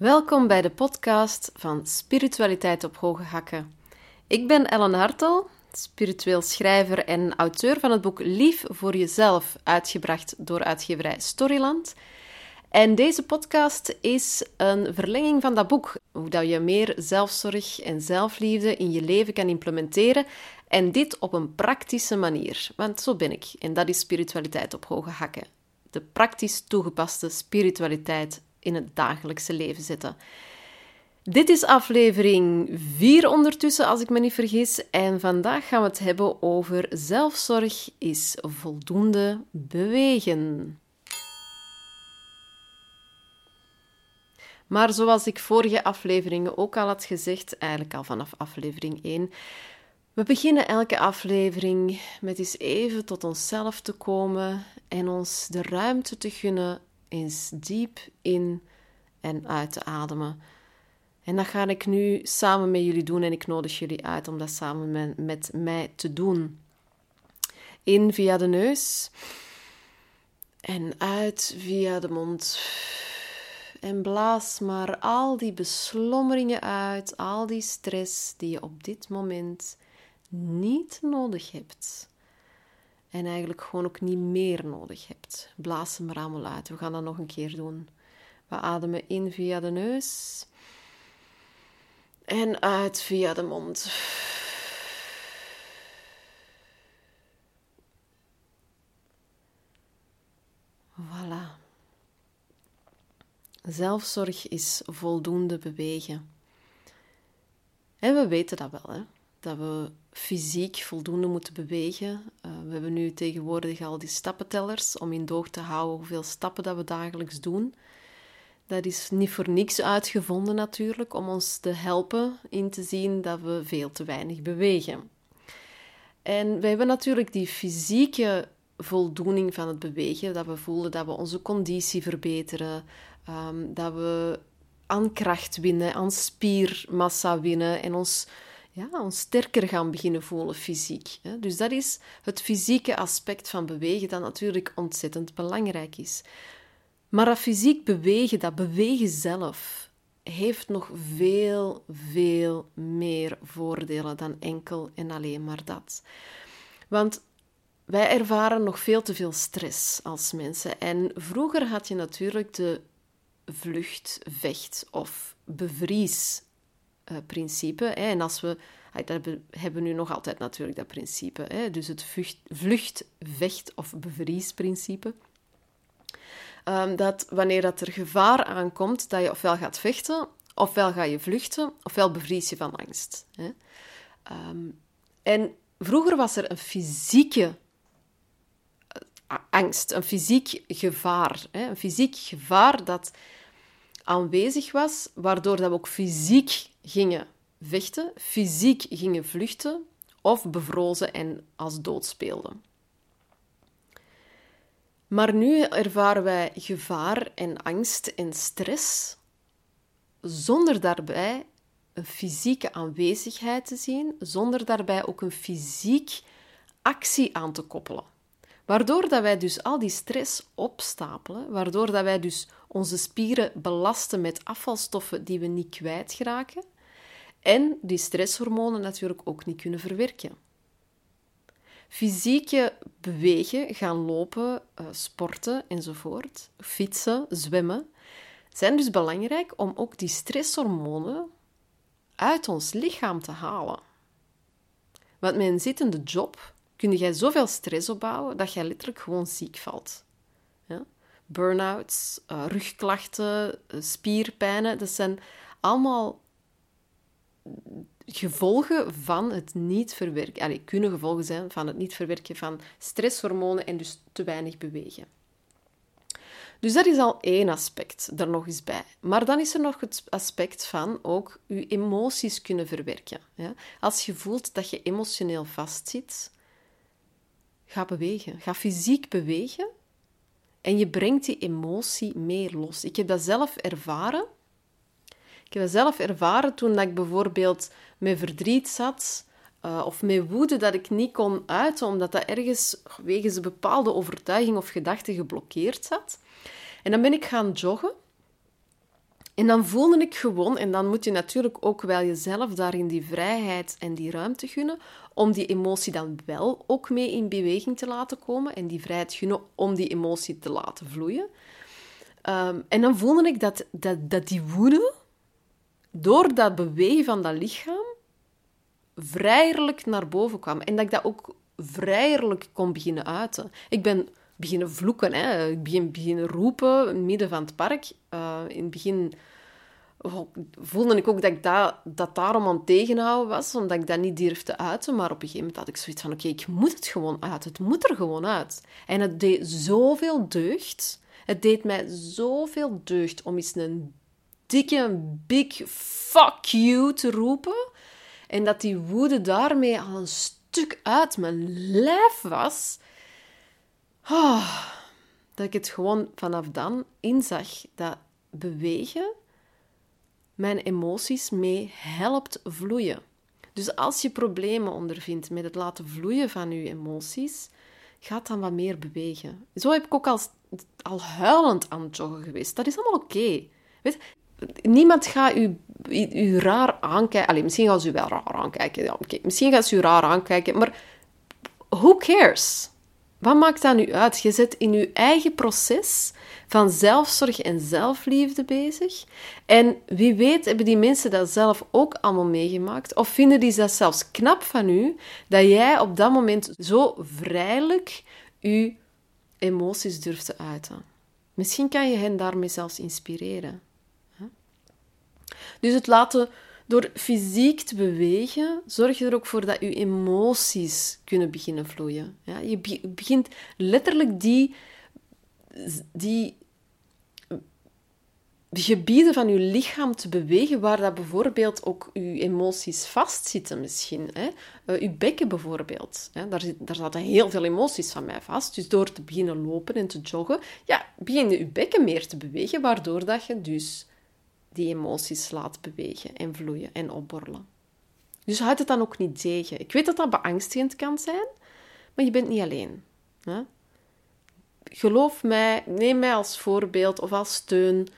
Welkom bij de podcast van Spiritualiteit op Hoge Hakken. Ik ben Ellen Hartel, spiritueel schrijver en auteur van het boek Lief voor Jezelf, uitgebracht door uitgeverij Storyland. En deze podcast is een verlenging van dat boek, hoe dat je meer zelfzorg en zelfliefde in je leven kan implementeren en dit op een praktische manier, want zo ben ik en dat is spiritualiteit op hoge hakken. De praktisch toegepaste spiritualiteit in het dagelijkse leven zetten. Dit is aflevering 4 ondertussen, als ik me niet vergis. En vandaag gaan we het hebben over zelfzorg is voldoende bewegen. Maar zoals ik vorige afleveringen ook al had gezegd, eigenlijk al vanaf aflevering 1, we beginnen elke aflevering met eens even tot onszelf te komen en ons de ruimte te gunnen eens diep in en uit te ademen. En dat ga ik nu samen met jullie doen en ik nodig jullie uit om dat samen met, mij te doen. In via de neus en uit via de mond. En blaas maar al die beslommeringen uit, al die stress die je op dit moment niet nodig hebt. En eigenlijk gewoon ook niet meer nodig hebt. Blaas hem er allemaal uit. We gaan dat nog een keer doen. We ademen in via de neus. En uit via de mond. Voilà. Zelfzorg is voldoende bewegen. En we weten dat wel, hè? Dat we fysiek voldoende moeten bewegen. Uh, we hebben nu tegenwoordig al die stappentellers om in doog te houden hoeveel stappen dat we dagelijks doen. Dat is niet voor niks uitgevonden natuurlijk, om ons te helpen in te zien dat we veel te weinig bewegen. En we hebben natuurlijk die fysieke voldoening van het bewegen, dat we voelen dat we onze conditie verbeteren, um, dat we aan kracht winnen, aan spiermassa winnen en ons ja, ons sterker gaan beginnen voelen fysiek. Dus dat is het fysieke aspect van bewegen dat natuurlijk ontzettend belangrijk is. Maar dat fysiek bewegen, dat bewegen zelf, heeft nog veel, veel meer voordelen dan enkel en alleen maar dat. Want wij ervaren nog veel te veel stress als mensen. En vroeger had je natuurlijk de vlucht, vecht of bevries uh, principe. Hè. En als we, dat hebben we nu nog altijd natuurlijk dat principe. Hè. Dus het vlucht, vecht of bevriesprincipe. Um, dat wanneer dat er gevaar aankomt, dat je ofwel gaat vechten, ofwel ga je vluchten, ofwel bevries je van angst. Hè. Um, en vroeger was er een fysieke uh, angst, een fysiek gevaar. Hè. Een fysiek gevaar dat aanwezig was, waardoor dat we ook fysiek gingen vechten, fysiek gingen vluchten of bevrozen en als dood speelden. Maar nu ervaren wij gevaar en angst en stress zonder daarbij een fysieke aanwezigheid te zien, zonder daarbij ook een fysiek actie aan te koppelen. Waardoor dat wij dus al die stress opstapelen, waardoor dat wij dus onze spieren belasten met afvalstoffen die we niet kwijtraken en die stresshormonen natuurlijk ook niet kunnen verwerken. Fysieke bewegen, gaan lopen, eh, sporten enzovoort, fietsen, zwemmen, zijn dus belangrijk om ook die stresshormonen uit ons lichaam te halen. Want met een zittende job kun je zoveel stress opbouwen dat je letterlijk gewoon ziek valt. Ja? Burn-outs, uh, rugklachten, uh, spierpijnen, dat zijn allemaal gevolgen van het niet verwerken, allee, kunnen gevolgen zijn van het niet verwerken van stresshormonen en dus te weinig bewegen. Dus dat is al één aspect er nog eens bij. Maar dan is er nog het aspect van ook je emoties kunnen verwerken. Ja? Als je voelt dat je emotioneel vastzit, ga bewegen. Ga fysiek bewegen en je brengt die emotie meer los. Ik heb dat zelf ervaren. Ik heb dat zelf ervaren toen ik bijvoorbeeld met verdriet zat uh, of met woede dat ik niet kon uiten, omdat dat ergens wegens een bepaalde overtuiging of gedachte geblokkeerd zat. En dan ben ik gaan joggen. En dan voelde ik gewoon, en dan moet je natuurlijk ook wel jezelf daarin die vrijheid en die ruimte gunnen, om die emotie dan wel ook mee in beweging te laten komen en die vrijheid gunnen om die emotie te laten vloeien. Ehm, en dan voelde ik dat, dat, dat die woede, door dat bewegen van dat lichaam, vrijelijk naar boven kwam. En dat ik dat ook vrijelijk kon beginnen uiten. Ik ben beginnen vloeken, hè. ik begin beginnen roepen in het midden van het park. Uh, in het begin voelde ik ook dat ik dat, dat daarom aan het tegenhouden was, omdat ik dat niet durfde uiten. Maar op een gegeven moment had ik zoiets van, oké, ik moet het gewoon uit. Het moet er gewoon uit. En het deed zoveel deugd. Het deed mij zoveel deugd om eens een dikke, big fuck you te roepen. En dat die woede daarmee al een stuk uit mijn lijf was. Oh, dat ik het gewoon vanaf dan inzag dat bewegen mijn emoties mee helpt vloeien. Dus als je problemen ondervindt met het laten vloeien van je emoties, ga dan wat meer bewegen. Zo heb ik ook al, al huilend aan het joggen geweest. Dat is allemaal oké. Niemand gaat u, u, raar aankijken. Alleen, misschien gaan ze u wel raar aankijken. Ja. Misschien gaan ze u raar aankijken, maar who cares? Wat maakt dat nu uit? Je zit in je eigen proces van zelfzorg en zelfliefde bezig. En wie weet hebben die mensen dat zelf ook allemaal meegemaakt. Of vinden die dat zelfs knap van u, dat jij op dat moment zo vrijelijk je emoties durft te uiten. Misschien kan je hen daarmee zelfs inspireren. Dus het laten door fysiek te bewegen, zorg je er ook voor dat je emoties kunnen beginnen vloeien. Ja, je begint letterlijk die, die gebieden van je lichaam te bewegen waar dat bijvoorbeeld ook je emoties vastzitten misschien. Hè? Uh, je bekken bijvoorbeeld. Hè? Daar, zit, daar zaten heel veel emoties van mij vast. Dus door te beginnen lopen en te joggen, ja, begin je je bekken meer te bewegen, waardoor dat je dus die emoties laat bewegen en vloeien en opborrelen. Dus houd het dan ook niet tegen. Ik weet dat dat beangstigend kan zijn, maar je bent niet alleen. Geloof mij, neem mij als voorbeeld of als steun.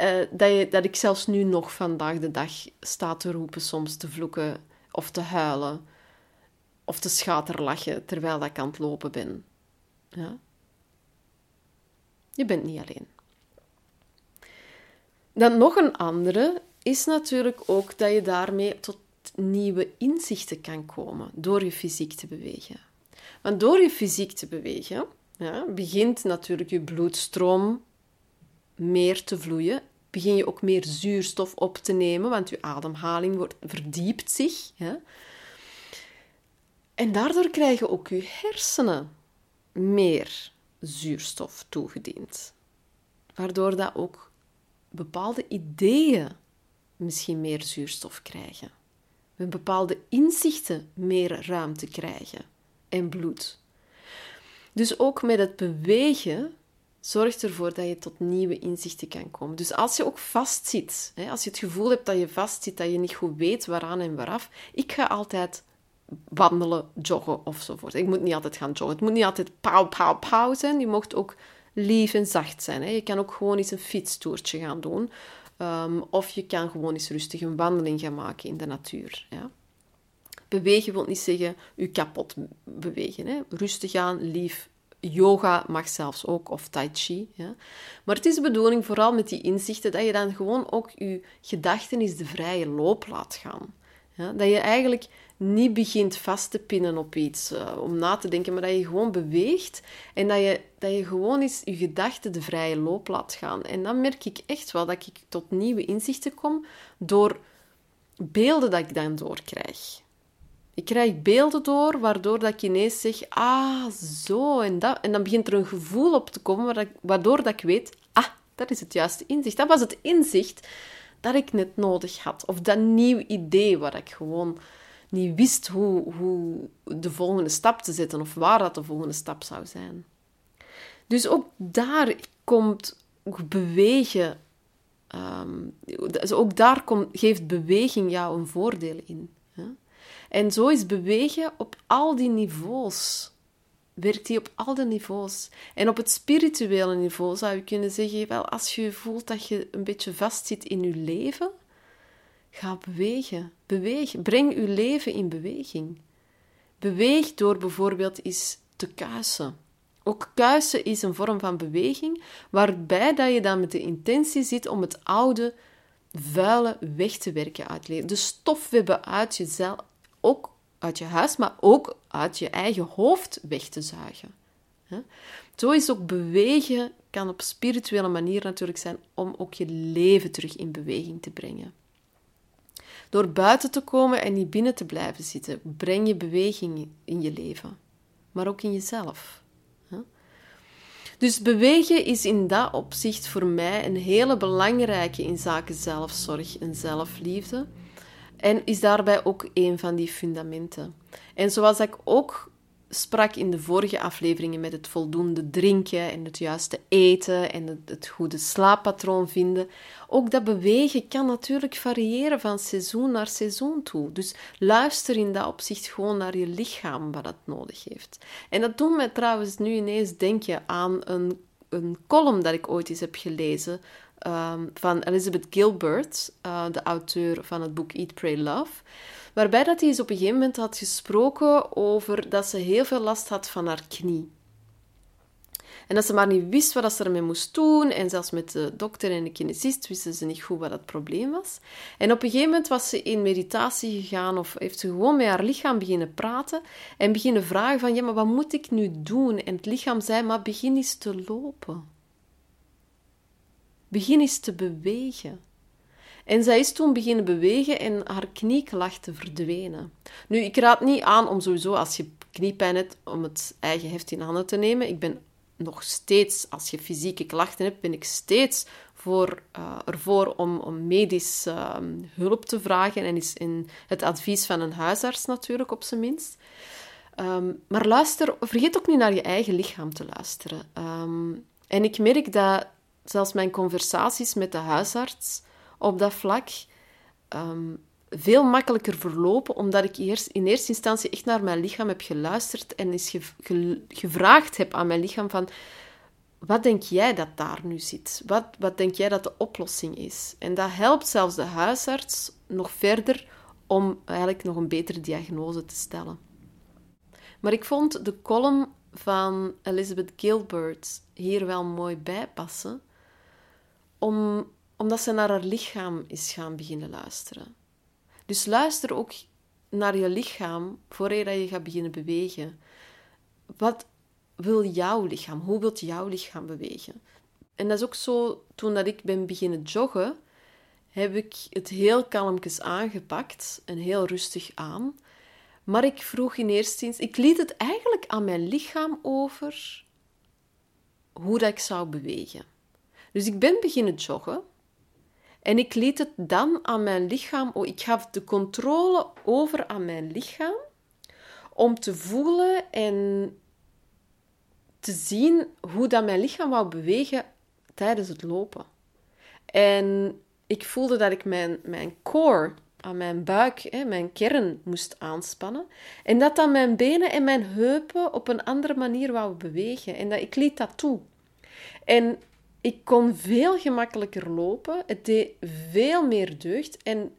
Uh, dat, je, dat ik zelfs nu nog vandaag de dag sta te roepen, soms te vloeken of te huilen of te schaterlachen terwijl ik aan het lopen ben. Ja? Je bent niet alleen. Dan nog een andere is natuurlijk ook dat je daarmee tot nieuwe inzichten kan komen door je fysiek te bewegen. Want door je fysiek te bewegen, ja, begint natuurlijk je bloedstroom meer te vloeien. Begin je ook meer zuurstof op te nemen, want je ademhaling wordt, verdiept zich. En daardoor krijgen ook je hersenen meer zuurstof toegediend. Waardoor dat ook bepaalde ideeën misschien meer zuurstof krijgen. We bepaalde inzichten meer ruimte krijgen en bloed. Dus ook met het bewegen zorgt ervoor dat je tot nieuwe inzichten kan komen. Dus als je ook vastzit, als je het gevoel hebt dat je vastzit, dat je niet goed weet waaraan en waaraf, ik ga altijd wandelen, joggen ofzovoort. Ik moet niet altijd gaan joggen. Het moet niet altijd pauw, pauw, pauw zijn. Je mocht ook lief en zacht zijn. Hè. Je kan ook gewoon eens een fietstoertje gaan doen. Um, of je kan gewoon eens rustig een wandeling gaan maken in de natuur. Ja. Bewegen wil niet zeggen je kapot bewegen. Hè. Rustig aan, lief. Yoga mag zelfs ook, of tai chi. Ja. Maar het is de bedoeling, vooral met die inzichten, dat je dan gewoon ook je gedachten eens de vrije loop laat gaan. Dat je eigenlijk niet begint vast te pinnen op iets, uh, om na te denken, maar dat je gewoon beweegt en dat je, dat je gewoon eens je gedachten de vrije loop laat gaan. En dan merk ik echt wel dat ik tot nieuwe inzichten kom door beelden dat ik dan doorkrijg. Ik krijg beelden door, waardoor dat ik ineens zeg, ah, zo en dat. En dan begint er een gevoel op te komen, waardoor dat ik weet, ah, dat is het juiste inzicht. Dat was het inzicht dat ik net nodig had. Of dat nieuw idee waar ik gewoon niet wist hoe, hoe de volgende stap te zetten of waar dat de volgende stap zou zijn. Dus ook daar komt bewegen, um, ook daar komt, geeft beweging jou een voordeel in. Hè? En zo is bewegen op al die niveaus werkt die op al de niveaus. En op het spirituele niveau zou je kunnen zeggen, wel, als je voelt dat je een beetje vastzit in je leven, ga bewegen. Beweeg. Breng je leven in beweging. Beweeg door bijvoorbeeld eens te kuisen. Ook kuisen is een vorm van beweging, waarbij dat je dan met de intentie zit om het oude, vuile weg te werken uit leven. De stofwebben uit jezelf, ook uit je huis, maar ook uit je eigen hoofd weg te zuigen. Zo is ook bewegen, kan op spirituele manier natuurlijk zijn om ook je leven terug in beweging te brengen. Door buiten te komen en niet binnen te blijven zitten, breng je beweging in je leven, maar ook in jezelf. Dus bewegen is in dat opzicht voor mij een hele belangrijke in zaken zelfzorg en zelfliefde. En is daarbij ook een van die fundamenten. En zoals ik ook sprak in de vorige afleveringen met het voldoende drinken en het juiste eten en het, het, goede slaappatroon vinden. Ook dat bewegen kan natuurlijk variëren van seizoen naar seizoen toe. Dus luister in dat opzicht gewoon naar je lichaam wat dat nodig heeft. En dat doet mij trouwens nu ineens denken aan een, een column dat ik ooit eens heb gelezen um, van Elizabeth Gilbert, uh, de auteur van het boek Eat, Pray, Love. Waarbij dat hij eens op een gegeven moment had gesproken over dat ze heel veel last had van haar knie. En dat ze maar niet wist wat ze ermee moest doen. En zelfs met de dokter en de kinesist wisten ze niet goed wat het probleem was. En op een gegeven moment was ze in meditatie gegaan of heeft ze gewoon met haar lichaam beginnen praten en beginnen vragen van, ja, maar wat moet ik nu doen? En het lichaam zei, maar begin eens te lopen. Begin eens te bewegen. En zij is toen beginnen bewegen en haar knie lag te verdwenen. Nu, ik raad niet aan om sowieso, als je kniepijn hebt, om het eigen heft in handen te nemen. Ik ben nog steeds, als je fysieke klachten hebt, ben ik steeds voor, uh, ervoor om, om medisch ehm, hulp te vragen. En is in het advies van een huisarts natuurlijk, op zijn minst. Ehm, maar luister, vergeet ook niet naar je eigen lichaam te luisteren. Ehm, en ik merk dat zelfs mijn conversaties met de huisarts op dat vlak veel makkelijker verlopen, omdat ik in eerste instantie echt naar mijn lichaam heb geluisterd en eens gevraagd heb aan mijn lichaam van wat denk jij dat daar nu zit? Wat, wat denk jij dat de oplossing is? En dat helpt zelfs de huisarts nog verder om eigenlijk nog een betere diagnose te stellen. Maar ik vond de column van Elizabeth Gilbert hier wel mooi bij passen, om omdat ze naar haar lichaam is gaan beginnen luisteren. Dus luister ook naar je lichaam voordat je gaat beginnen bewegen. Wat wil jouw lichaam? Hoe wilt jouw lichaam bewegen? En dat is ook zo, toen dat ik ben beginnen joggen, heb ik het heel kalmjes aangepakt en heel rustig aan. Maar ik vroeg in eerste instantie, ik liet het eigenlijk aan mijn lichaam over hoe dat ik zou bewegen. Dus ik ben beginnen joggen en ik liet het dan aan mijn lichaam, oh, ik gaf de controle over aan mijn lichaam om te voelen en te zien hoe dat mijn lichaam wou bewegen tijdens het lopen. En ik voelde dat ik mijn, mijn core, aan mijn buik, mijn kern moest aanspannen. En dat dan mijn benen en mijn heupen op een andere manier wou bewegen. En dat ik liet dat toe. En ik kon veel gemakkelijker lopen. Het deed veel meer deugd en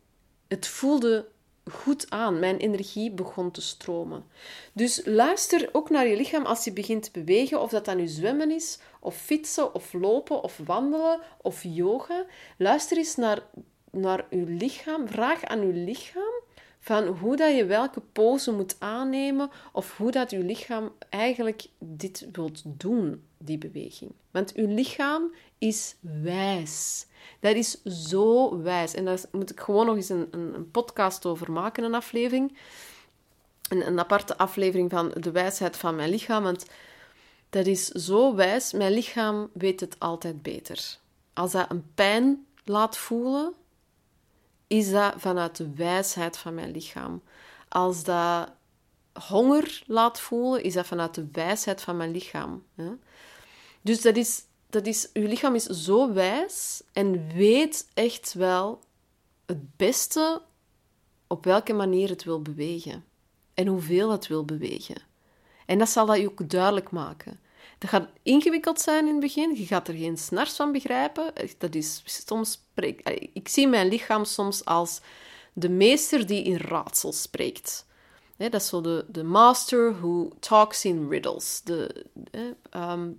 het voelde goed aan. Mijn energie begon te stromen. Dus luister ook naar je lichaam als je begint te bewegen, of dat dan nu zwemmen is, of fietsen, of lopen, of wandelen, of yoga. Luister eens naar, naar je lichaam. Vraag aan je lichaam van hoe dat je welke pose moet aannemen of hoe dat je lichaam eigenlijk dit wilt doen, die beweging. Want uw lichaam is wijs. Dat is zo wijs. En daar moet ik gewoon nog eens een, een, een podcast over maken, een aflevering. Een, een aparte aflevering van de wijsheid van mijn lichaam. Want dat is zo wijs. Mijn lichaam weet het altijd beter. Als dat een pijn laat voelen, is dat vanuit de wijsheid van mijn lichaam. Als dat honger laat voelen, is dat vanuit de wijsheid van mijn lichaam. Dus dat is, dat is, uw lichaam is zo wijs en weet echt wel het beste op welke manier het wil bewegen en hoeveel het wil bewegen. En dat zal dat je ook duidelijk maken. Dat gaat ingewikkeld zijn in het begin. Je gaat er geen snars van begrijpen. Dat is soms... Ik zie mijn lichaam soms als de meester die in raadsels spreekt. dat is zo de, de master who talks in riddles. Ehm,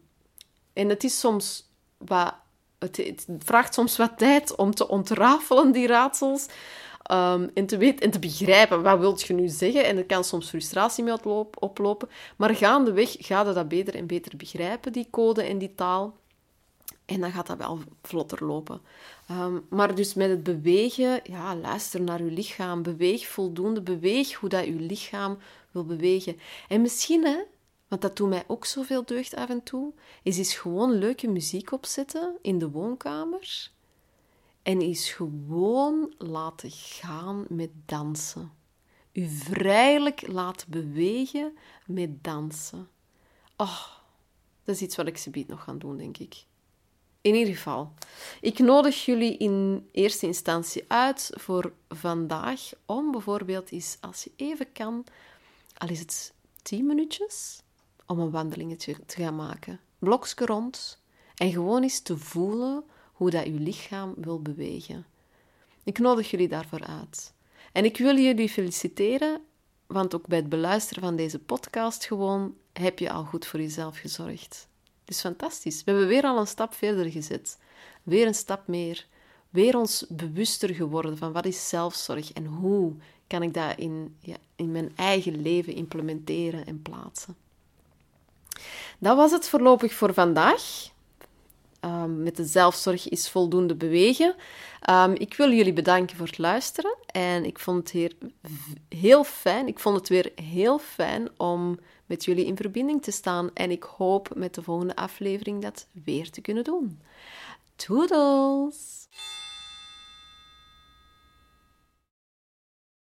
en het is soms wat... Het, het, vraagt soms wat tijd om te ontrafelen, die raadsels. Um, en, te weten, en te begrijpen, wat wilt je nu zeggen? En er kan soms frustratie mee oplopen. Maar gaandeweg gaat je dat beter en beter begrijpen, die code en die taal. En dan gaat dat wel vlotter lopen. Ehm, maar dus met het bewegen, ja, luister naar je lichaam. Beweeg voldoende. Beweeg hoe dat je lichaam wil bewegen. En misschien, hè, want dat doet mij ook zoveel deugd af en toe, is eens gewoon leuke muziek opzetten in de woonkamer. En is gewoon laten gaan met dansen. U vrijelijk laten bewegen met dansen. Oh, dat is iets wat ik ze nog gaan doen, denk ik. In ieder geval, ik nodig jullie in eerste instantie uit voor vandaag om bijvoorbeeld eens, als je even kan, al is het 10 minuutjes, om een wandelingetje te gaan maken. Blokje rond en gewoon eens te voelen hoe dat je lichaam wil bewegen. Ik nodig jullie daarvoor uit. En ik wil jullie feliciteren, want ook bij het beluisteren van deze podcast gewoon heb je al goed voor jezelf gezorgd. Het is fantastisch. We hebben weer al een stap verder gezet. Weer een stap meer. Weer ons bewuster geworden van wat is zelfzorg en hoe kan ik dat in, ja, in mijn eigen leven implementeren en plaatsen. Dat was het voorlopig voor vandaag. Um, met de zelfzorg is voldoende bewegen. Um, ik wil jullie bedanken voor het luisteren. En ik vond het hier heel fijn. Ik vond het weer heel fijn om met jullie in verbinding te staan. En ik hoop met de volgende aflevering dat weer te kunnen doen. Toodles!